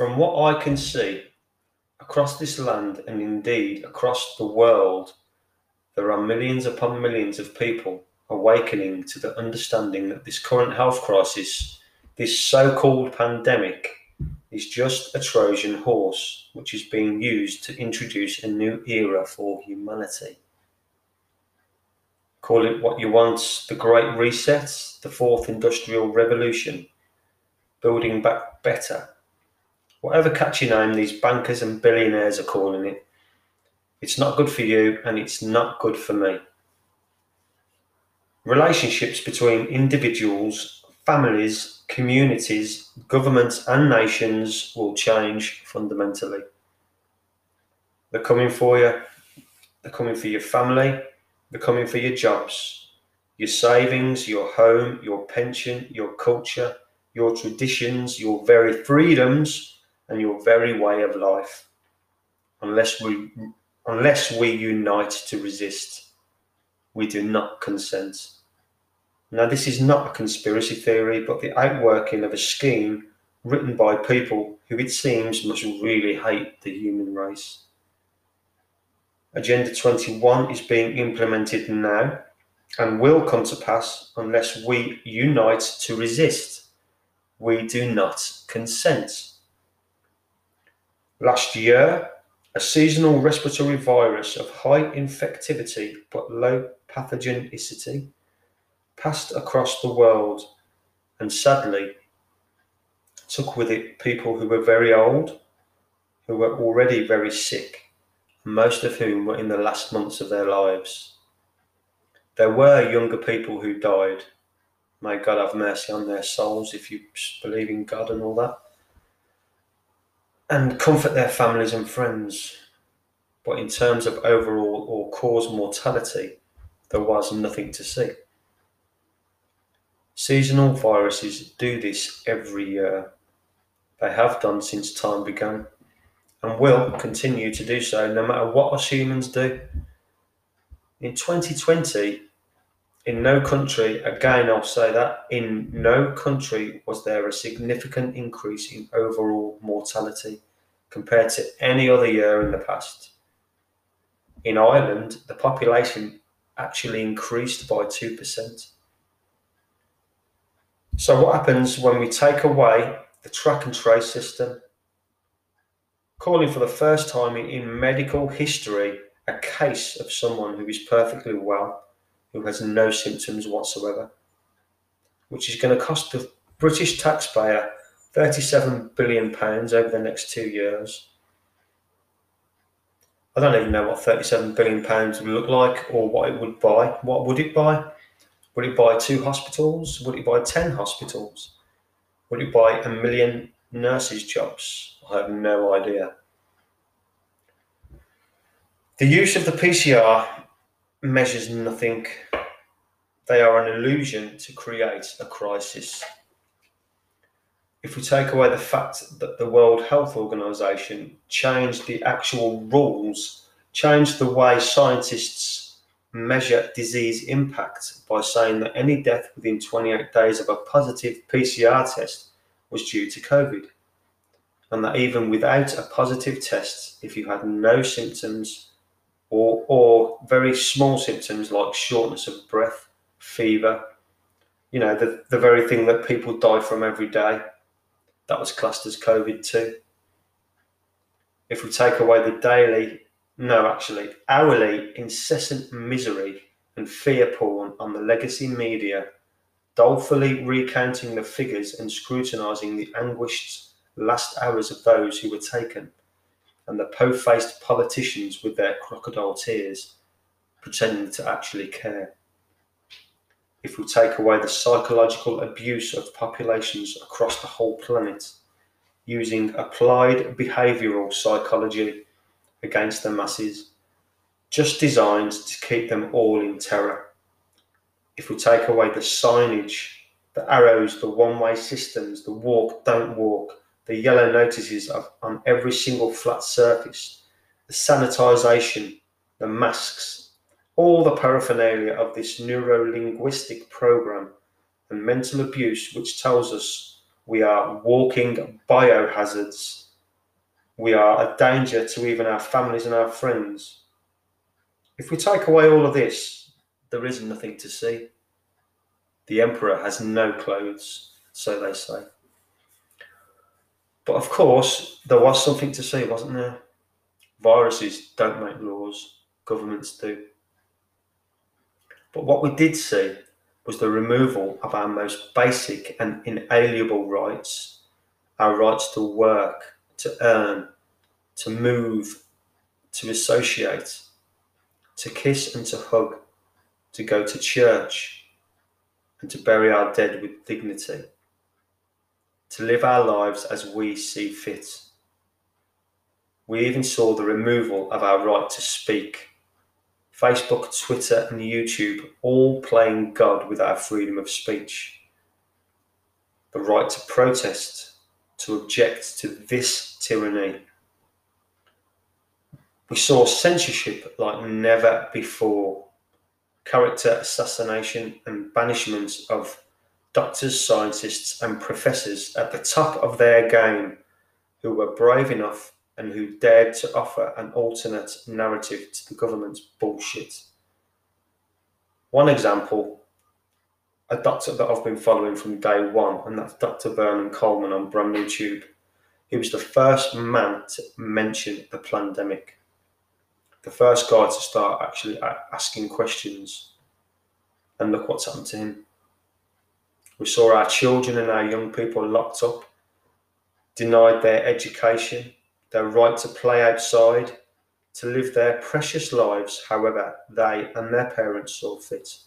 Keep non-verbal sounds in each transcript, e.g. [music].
From what I can see, across this land and indeed across the world, there are millions upon millions of people awakening to the understanding that this current health crisis, this so called pandemic, is just a Trojan horse which is being used to introduce a new era for humanity. Call it what you want the Great Reset, the Fourth Industrial Revolution, building back better. Whatever catchy name these bankers and billionaires are calling it, it's not good for you and it's not good for me. Relationships between individuals, families, communities, governments, and nations will change fundamentally. They're coming for you, they're coming for your family, they're coming for your jobs, your savings, your home, your pension, your culture, your traditions, your very freedoms, and your very way of life. Unless we unless we unite to resist we do not consent. Now, this is not a conspiracy theory, but the outworking of a scheme written by people who it seems must really hate the human race. Agenda 21 is being implemented now and will come to pass unless we unite to resist. We do not consent. Last year, a seasonal respiratory virus of high infectivity but low pathogenicity passed across the world and sadly took with it people who were very old, who were already very sick, most of whom were in the last months of their lives. There were younger people who died. May God have mercy on their souls if you believe in God and all that. And comfort their families and friends. But in terms of overall all cause mortality, there was nothing to see. Seasonal viruses do this every year. They have done since time began and will continue to do so no matter what us humans do. In 2020, in no country, again I'll say that, in no country was there a significant increase in overall mortality compared to any other year in the past. In Ireland, the population actually increased by 2%. So, what happens when we take away the track and trace system? Calling for the first time in medical history a case of someone who is perfectly well, who has no symptoms whatsoever, which is going to cost the British taxpayer £37 billion over the next two years. I don't even know what thirty-seven billion pounds would look like or what it would buy. What would it buy? Would it buy two hospitals? Would it buy ten hospitals? Would it buy a million nurses' jobs? I have no idea. The use of the PCR measures nothing. They are an illusion to create a crisis. If we take away the fact that the World Health Organization changed the actual rules, changed the way scientists measure disease impact by saying that any death within 28 days of a positive PCR test was due to COVID. And that even without a positive test, if you had no symptoms or, or very small symptoms like shortness of breath, fever, you know, the, the very thing that people die from every day, that was classed as COVID too. If we take away the daily, no, actually, hourly, incessant misery and fear porn on the legacy media, dolefully recounting the figures and scrutinising the anguished last hours of those who were taken, and the po faced politicians with their crocodile tears pretending to actually care if we take away the psychological abuse of populations across the whole planet using applied behavioral psychology against the masses, just designed to keep them all in terror. If we take away the signage, the arrows, the one way systems, the walk, don't walk, the yellow notices on every single flat surface, the sanitisation, the masks, all the paraphernalia of this neuro linguistic program and mental abuse, which tells us we are walking biohazards we are a danger to even our families and our friends. If we take away all of this, there is nothing to see. The emperor has no clothes, so they say. But of course, there was something to say, wasn't there? Viruses don't make laws, governments do. But what we did see was the removal of our most basic and inalienable rights our rights to work, to earn, to move, to associate, to kiss and to hug, to go to church, and to bury our dead with dignity, to live our lives as we see fit. We even saw the removal of our right to speak. Facebook, Twitter, and YouTube all playing God with our freedom of speech. The right to protest, to object to this tyranny. We saw censorship like never before, character assassination and banishment of doctors, scientists, and professors at the top of their game who were brave enough and who dared to offer an alternate narrative to the government's bullshit. One example a doctor that I've been following from day one, and that's Dr. Vernon Coleman on brand tube. He was the first man to mention the pandemic, the first guy to start actually asking questions. And look what's happened to him. We saw our children and our young people locked up, denied their education, their right to play outside, to live their precious lives however they and their parents saw fit.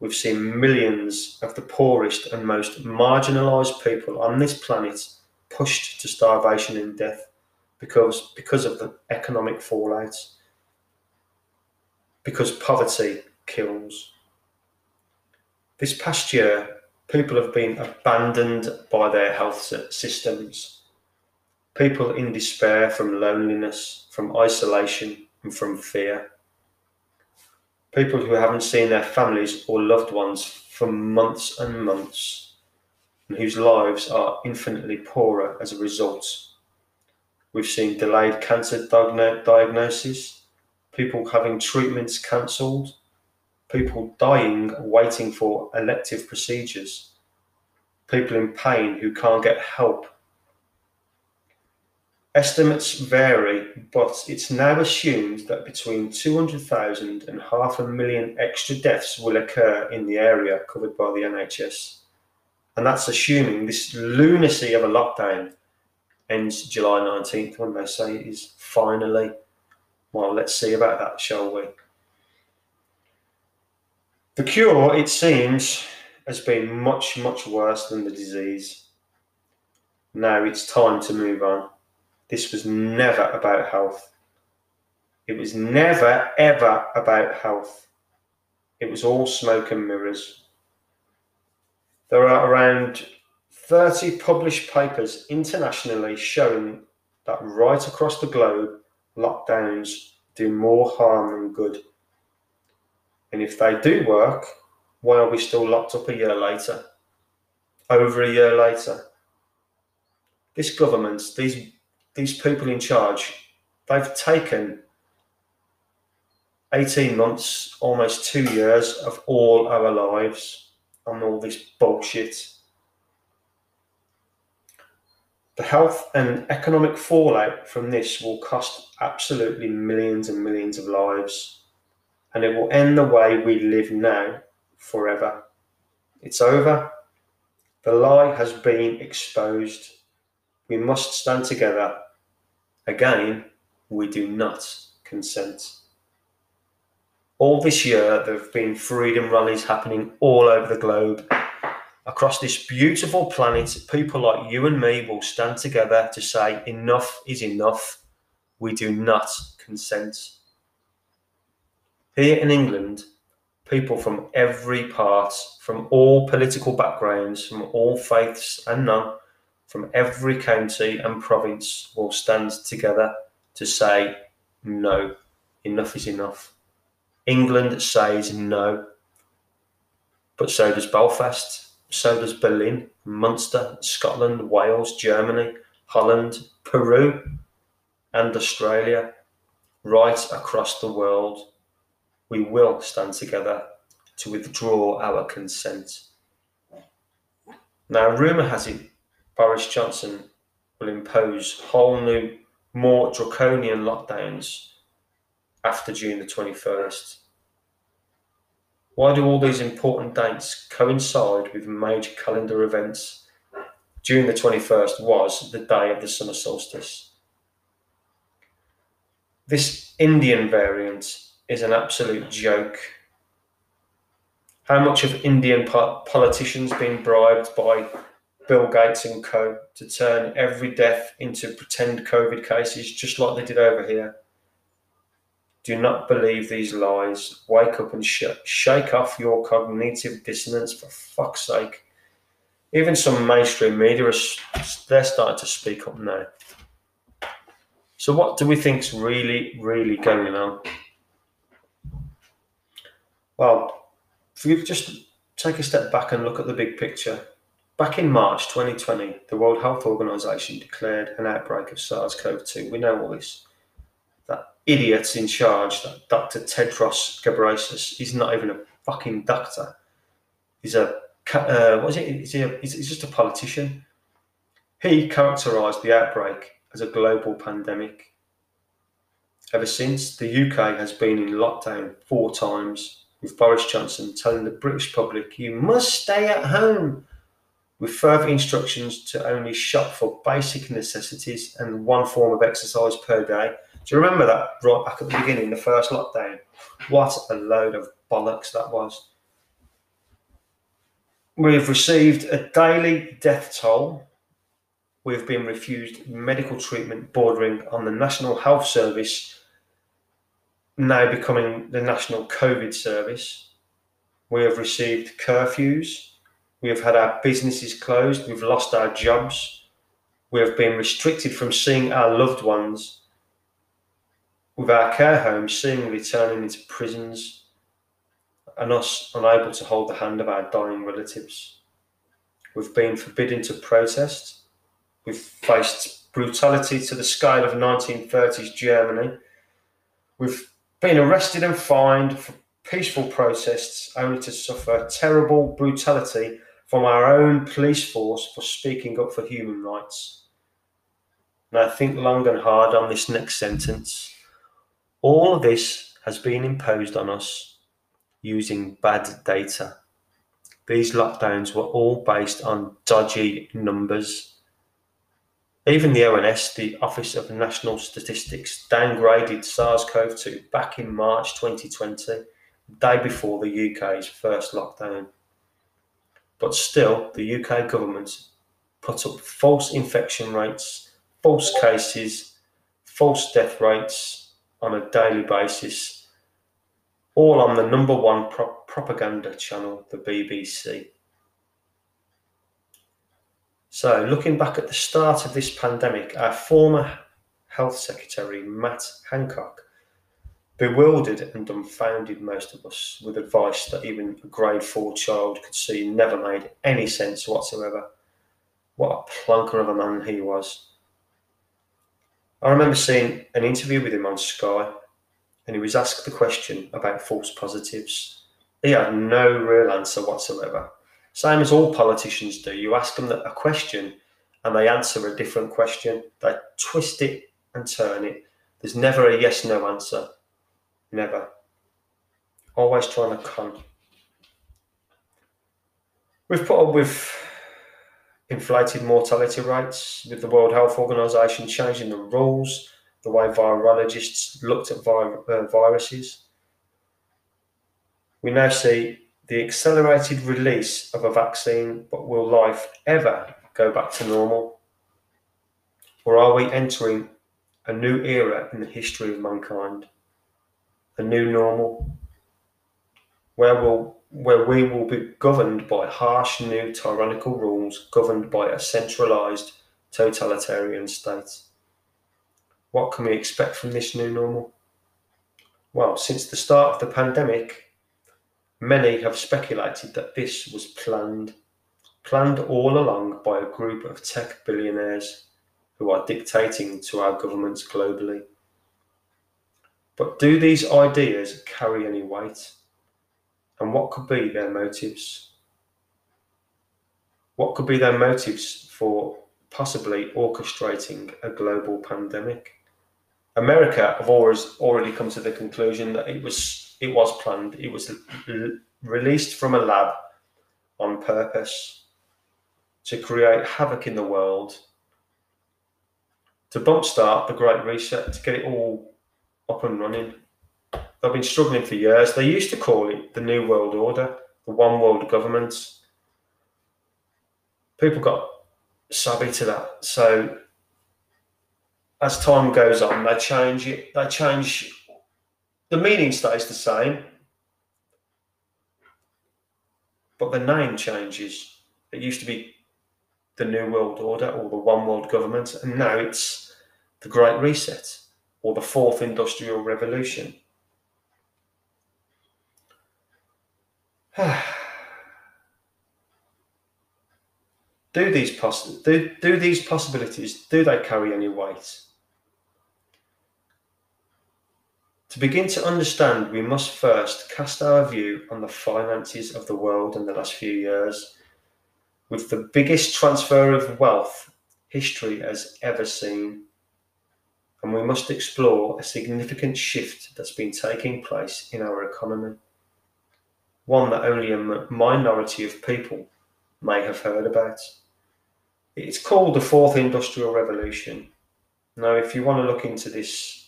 We've seen millions of the poorest and most marginalised people on this planet pushed to starvation and death because, because of the economic fallout. Because poverty kills. This past year, people have been abandoned by their health systems. People in despair from loneliness, from isolation, and from fear people who haven't seen their families or loved ones for months and months, and whose lives are infinitely poorer as a result. We've seen delayed cancer diagnoses, people having treatments cancelled, people dying waiting for elective procedures, people in pain who can't get help Estimates vary, but it's now assumed that between 200,000 and half a million extra deaths will occur in the area covered by the NHS. And that's assuming this lunacy of a lockdown ends July 19th when they say it is finally. Well, let's see about that, shall we? The cure, it seems, has been much, much worse than the disease. Now it's time to move on. This was never about health. It was never, ever about health. It was all smoke and mirrors. There are around 30 published papers internationally showing that right across the globe, lockdowns do more harm than good. And if they do work, why are we still locked up a year later? Over a year later? This government, these these people in charge, they've taken 18 months, almost two years of all our lives on all this bullshit. The health and economic fallout from this will cost absolutely millions and millions of lives, and it will end the way we live now forever. It's over. The lie has been exposed. We must stand together Again, we do not consent. All this year, there have been freedom rallies happening all over the globe. Across this beautiful planet, people like you and me will stand together to say, enough is enough. We do not consent. Here in England, people from every part, from all political backgrounds, from all faiths and none, from every county and province will stand together to say no, enough is enough. England says no, but so does Belfast, so does Berlin, Munster, Scotland, Wales, Germany, Holland, Peru, and Australia, right across the world, we will stand together to withdraw our consent. Now, rumour has it Boris Johnson will impose whole new, more draconian lockdowns after June the 21st. Why do all these important dates coincide with major calendar events? June the 21st was the day of the summer solstice. This Indian variant is an absolute joke. How much have Indian po- politicians been bribed by Bill Gates and co to turn every death into pretend COVID cases, just like they did over here? Do not believe these lies. Wake up and sh- shake off your cognitive dissonance for fuck's sake. Even some mainstream media, are, they're starting to speak up now. So, what do we think's really, really going on? Well, if we just take a step back and look at the big picture, back in March 2020, the World Health Organization declared an outbreak of SARS CoV 2. We know all this. That idiot in charge, that Dr. Tedros Ghebreyesus, he's not even a fucking doctor. He's a, uh, what is it? A, he's just a politician. He characterised the outbreak as a global pandemic. Ever since, the UK has been in lockdown four times with Boris Johnson telling the British public, you must stay at home, with further instructions to only shop for basic necessities and one form of exercise per day. Do you remember that right back at the beginning, the first lockdown? What a load of bollocks that was. We've received a daily death toll. We've been refused medical treatment bordering on the National Health Service now becoming the national COVID service. We have received curfews. We have had our businesses closed. We've lost our jobs. We have been restricted from seeing our loved ones. With our care homes seemingly turning into prisons and us unable to hold the hand of our dying relatives. We've been forbidden to protest. We've faced brutality to the scale of 1930s Germany. We've been arrested and fined for peaceful protests only to suffer terrible brutality from our own police force for speaking up for human rights. Now, think long and hard on this next sentence. All of this has been imposed on us using bad data. These lockdowns were all based on dodgy numbers even the ONS, the Office of National Statistics, downgraded SARS CoV 2 back in March 2020, the day before the UK's first lockdown. But still, the UK government put up false infection rates, false cases, false death rates on a daily basis, all on the number one pro- propaganda channel, the BBC. So, looking back at the start of this pandemic, our former Health Secretary, Matt Hancock, bewildered and dumbfounded most of us with advice that even a grade four child could see never made any sense whatsoever. What a plonker of a man he was. I remember seeing an interview with him on Sky, and he was asked the question about false positives. He had no real answer whatsoever. Same as all politicians do. You ask them a question and they answer a different question. They twist it and turn it. There's never a yes no answer. Never. Always trying to con. We've put up with inflated mortality rates, with the World Health Organization changing the rules, the way virologists looked at uh, viruses. We now see the accelerated release of a vaccine, but will life ever go back to normal? Or are we entering a new era in the history of mankind? A new normal? Where, will, where we will be governed by harsh new tyrannical rules governed by a centralised totalitarian state? What can we expect from this new normal? Well, since the start of the pandemic, Many have speculated that this was planned, planned all along by a group of tech billionaires. who are dictating to our governments globally. But do these ideas carry any weight? And what could be their motives? What could be their motives for possibly orchestrating a global pandemic? America have always already come to the conclusion that it was it was planned. It was released from a lab on purpose to create havoc in the world, to bump start the Great Reset, to get it all up and running. They've been struggling for years. They used to call it the New World Order, the One World Government. People got savvy to that. So as time goes on, they change it. They change. The meaning stays the same, but the name changes. It used to be the New World Order or the One World Government, and now it's the Great Reset or the Fourth Industrial Revolution. [sighs] do these poss- do, do these possibilities do they carry any weight? To begin to understand, we must first cast our view on the finances of the world in the last few years, with the biggest transfer of wealth history has ever seen. And we must explore a significant shift that's been taking place in our economy, one that only a minority of people may have heard about. It's called the Fourth Industrial Revolution. Now, if you want to look into this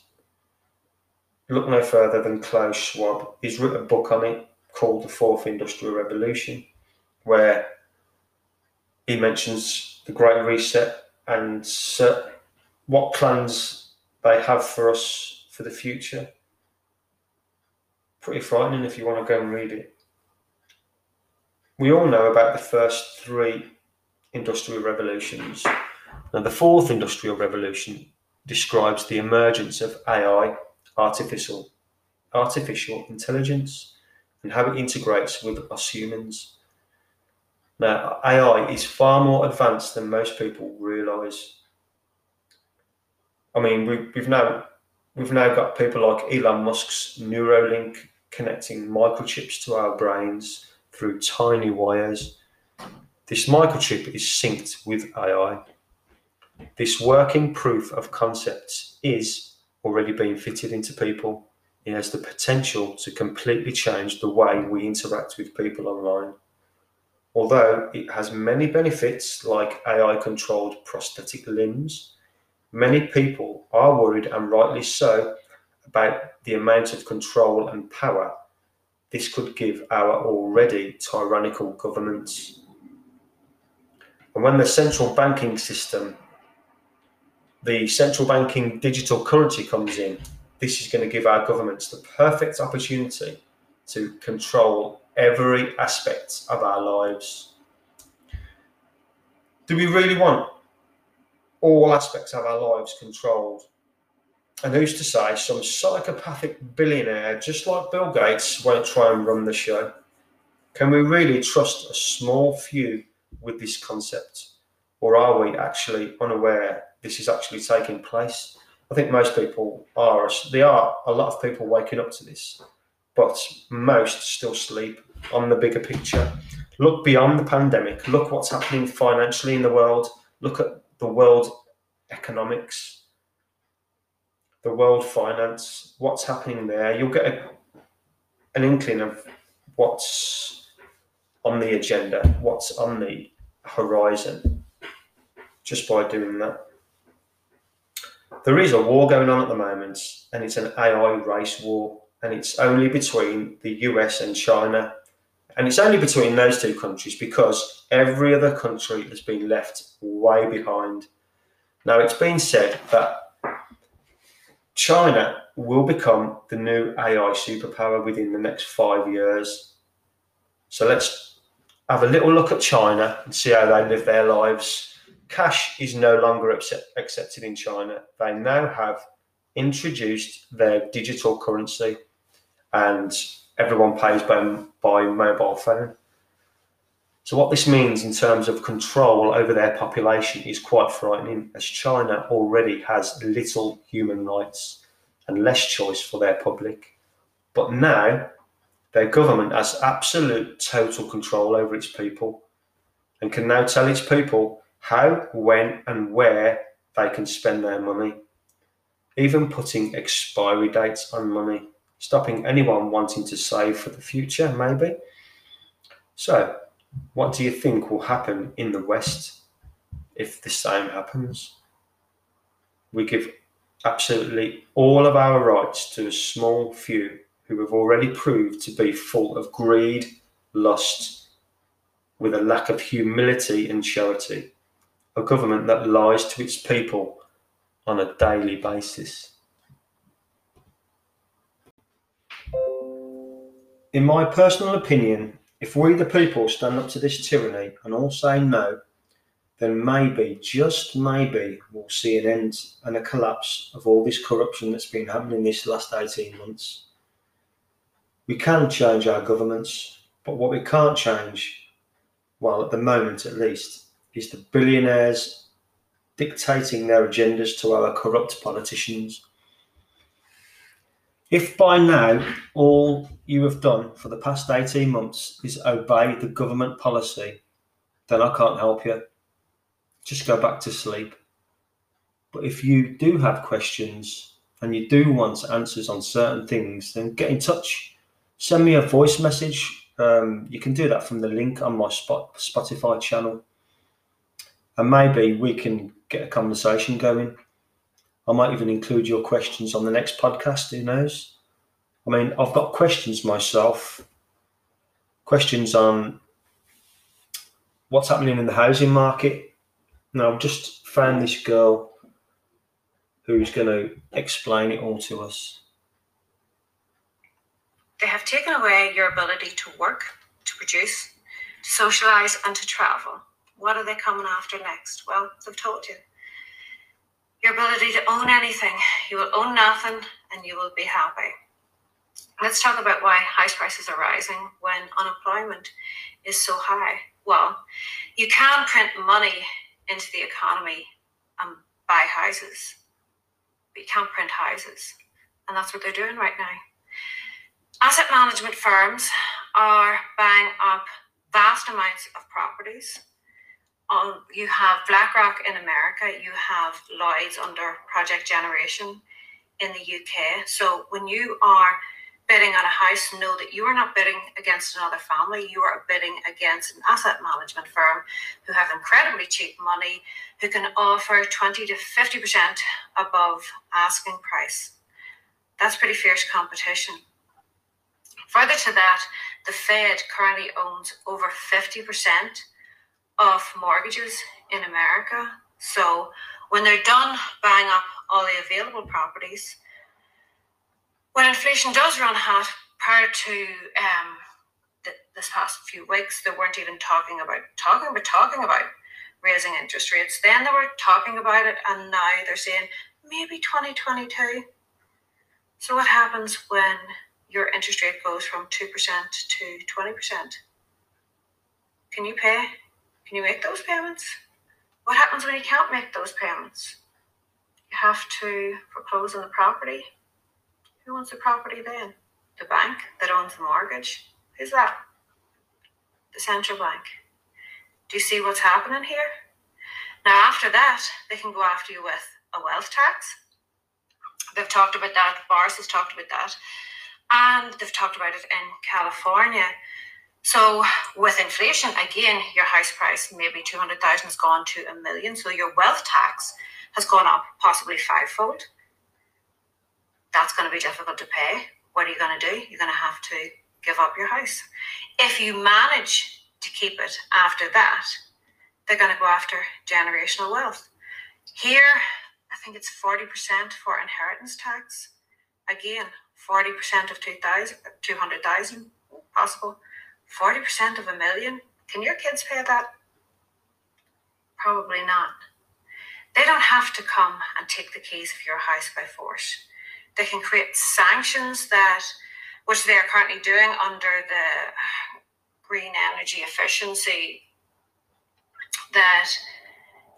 look no further than Klaus Schwab. He's written a book on it called The Fourth Industrial Revolution, where he mentions the Great Reset and uh, what plans they have for us for the future. Pretty frightening if you want to go and read it. We all know about the first three industrial revolutions. Now, the fourth industrial revolution describes the emergence of AI artificial artificial intelligence and how it integrates with us humans. Now, AI is far more advanced than most people realise. I mean, we, we've now we've now got people like Elon Musk's Neuralink connecting microchips to our brains through tiny wires. This microchip is synced with AI. This working proof of concepts is already being fitted into people. It has the potential to completely change the way we interact with people online. Although it has many benefits like AI controlled prosthetic limbs, many people are worried, and rightly so, about the amount of control and power this could give our already tyrannical governments. And when the central banking system the central banking digital currency comes in, this is going to give our governments the perfect opportunity to control every aspect of our lives. Do we really want all aspects of our lives controlled? And who's to say some psychopathic billionaire just like Bill Gates won't try and run the show? Can we really trust a small few with this concept? Or are we actually unaware this is actually taking place. I think most people are. There are a lot of people waking up to this, but most still sleep on the bigger picture. Look beyond the pandemic. Look what's happening financially in the world. Look at the world economics, the world finance, what's happening there. You'll get a, an inkling of what's on the agenda, what's on the horizon, just by doing that. There is a war going on at the moment, and it's an AI race war, and it's only between the US and China. And it's only between those two countries because every other country has been left way behind. Now, it's been said that China will become the new AI superpower within the next five years. So let's have a little look at China and see how they live their lives cash is no longer accept, accepted in China. They now have introduced their digital currency and everyone pays by, by mobile phone. So, what this means in terms of control over their population is quite frightening, as China already has little human rights and less choice for their public. But now, their government has absolute total control over its people and can now tell its people how, when, and where they can spend their money, even putting expiry dates on money, stopping anyone wanting to save for the future, maybe. So, what do you think will happen in the West if the same happens? We give absolutely all of our rights to a small few who have already proved to be full of greed, lust, with a lack of humility and charity. A government that lies to its people on a daily basis. In my personal opinion, if we the people stand up to this tyranny and all say no, then maybe, just maybe, we'll see an end and a collapse of all this corruption that's been happening this last 18 months. We can change our governments, but what we can't change, well, at the moment at least, is the billionaires dictating their agendas to our corrupt politicians. If by now all you have done for the past 18 months is obey the government policy, then I can't help you. Just go back to sleep. But if you do have questions and you do want answers on certain things, then get in touch. Send me a voice message. Um, you can do that from the link on my Spotify channel. And maybe we can get a conversation going. I might even include your questions on the next podcast. Who knows? I mean, I've got questions myself. Questions on what's happening in the housing market. Now, I've just found this girl who's going to explain it all to us. They have taken away your ability to work, to produce, to socialise, and to travel. What are they coming after next? Well, they've told you your ability to own anything. You will own nothing and you will be happy. Let's talk about why house prices are rising when unemployment is so high. Well, you can print money into the economy and buy houses, but you can't print houses. And that's what they're doing right now. Asset management firms are buying up vast amounts of properties you have BlackRock in America, you have Lloyd's under Project Generation in the UK. So when you are bidding on a house, know that you are not bidding against another family. You are bidding against an asset management firm who have incredibly cheap money, who can offer 20 to 50% above asking price. That's pretty fierce competition. Further to that, the Fed currently owns over 50% of mortgages in America. So when they're done buying up all the available properties, when inflation does run hot, prior to um, th- this past few weeks, they weren't even talking about talking, but talking about raising interest rates. Then they were talking about it, and now they're saying maybe 2022. So what happens when your interest rate goes from 2% to 20%? Can you pay? Can you make those payments? What happens when you can't make those payments? You have to foreclose on the property. Who owns the property then? The bank that owns the mortgage? Who's that? The central bank. Do you see what's happening here? Now, after that, they can go after you with a wealth tax. They've talked about that. Boris has talked about that. And they've talked about it in California. So with inflation, again, your house price maybe 200,000 has gone to a million. So your wealth tax has gone up possibly fivefold. That's going to be difficult to pay. What are you going to do? You're going to have to give up your house. If you manage to keep it after that, they're going to go after generational wealth. Here, I think it's 40% for inheritance tax. Again, 40% of 200,000 possible. 40% of a million? Can your kids pay that? Probably not. They don't have to come and take the keys of your house by force. They can create sanctions that, which they are currently doing under the green energy efficiency that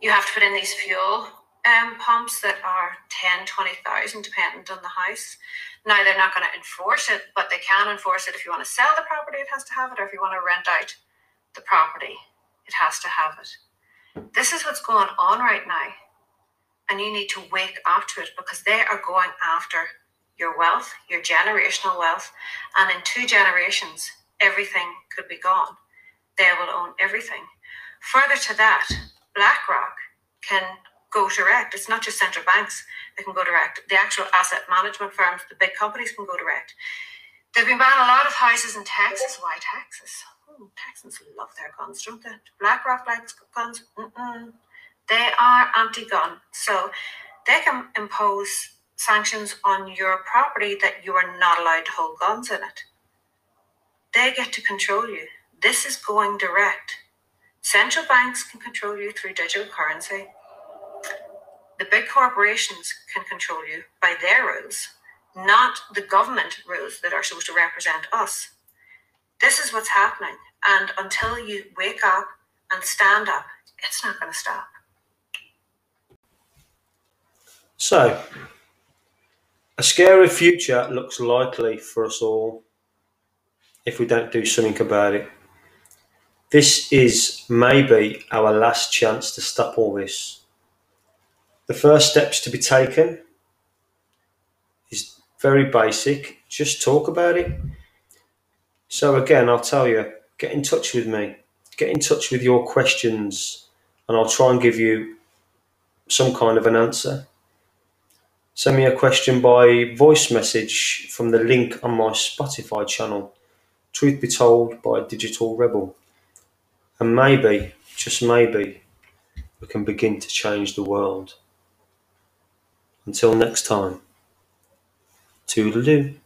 you have to put in these fuel um, pumps that are 10, 20,000 dependent on the house. Now they're not going to enforce it, but they can enforce it if you want to sell the property, it has to have it, or if you want to rent out the property, it has to have it. This is what's going on right now. And you need to wake up to it because they are going after your wealth, your generational wealth. And in two generations, everything could be gone. They will own everything. Further to that, BlackRock can go direct. It's not just central banks that can go direct. The actual asset management firms, the big companies can go direct. They've been buying a lot of houses in Texas. Why Texas? Oh, Texans love their guns, don't they? BlackRock likes guns. Mm-mm. They are anti-gun, so they can impose sanctions on your property that you are not allowed to hold guns in it. They get to control you. This is going direct. Central banks can control you through digital currency. The big corporations can control you by their rules, not the government rules that are supposed to represent us. This is what's happening. And until you wake up and stand up, it's not going to stop. So, a scary future looks likely for us all if we don't do something about it. This is maybe our last chance to stop all this. The first steps to be taken is very basic. Just talk about it. So again, I'll tell you, get in touch with me. Get in touch with your questions and I'll try and give you some kind of an answer. Send me a question by voice message from the link on my Spotify channel, Truth Be Told by Digital Rebel. And maybe, just maybe, we can begin to change the world. Until next time, toodaloo.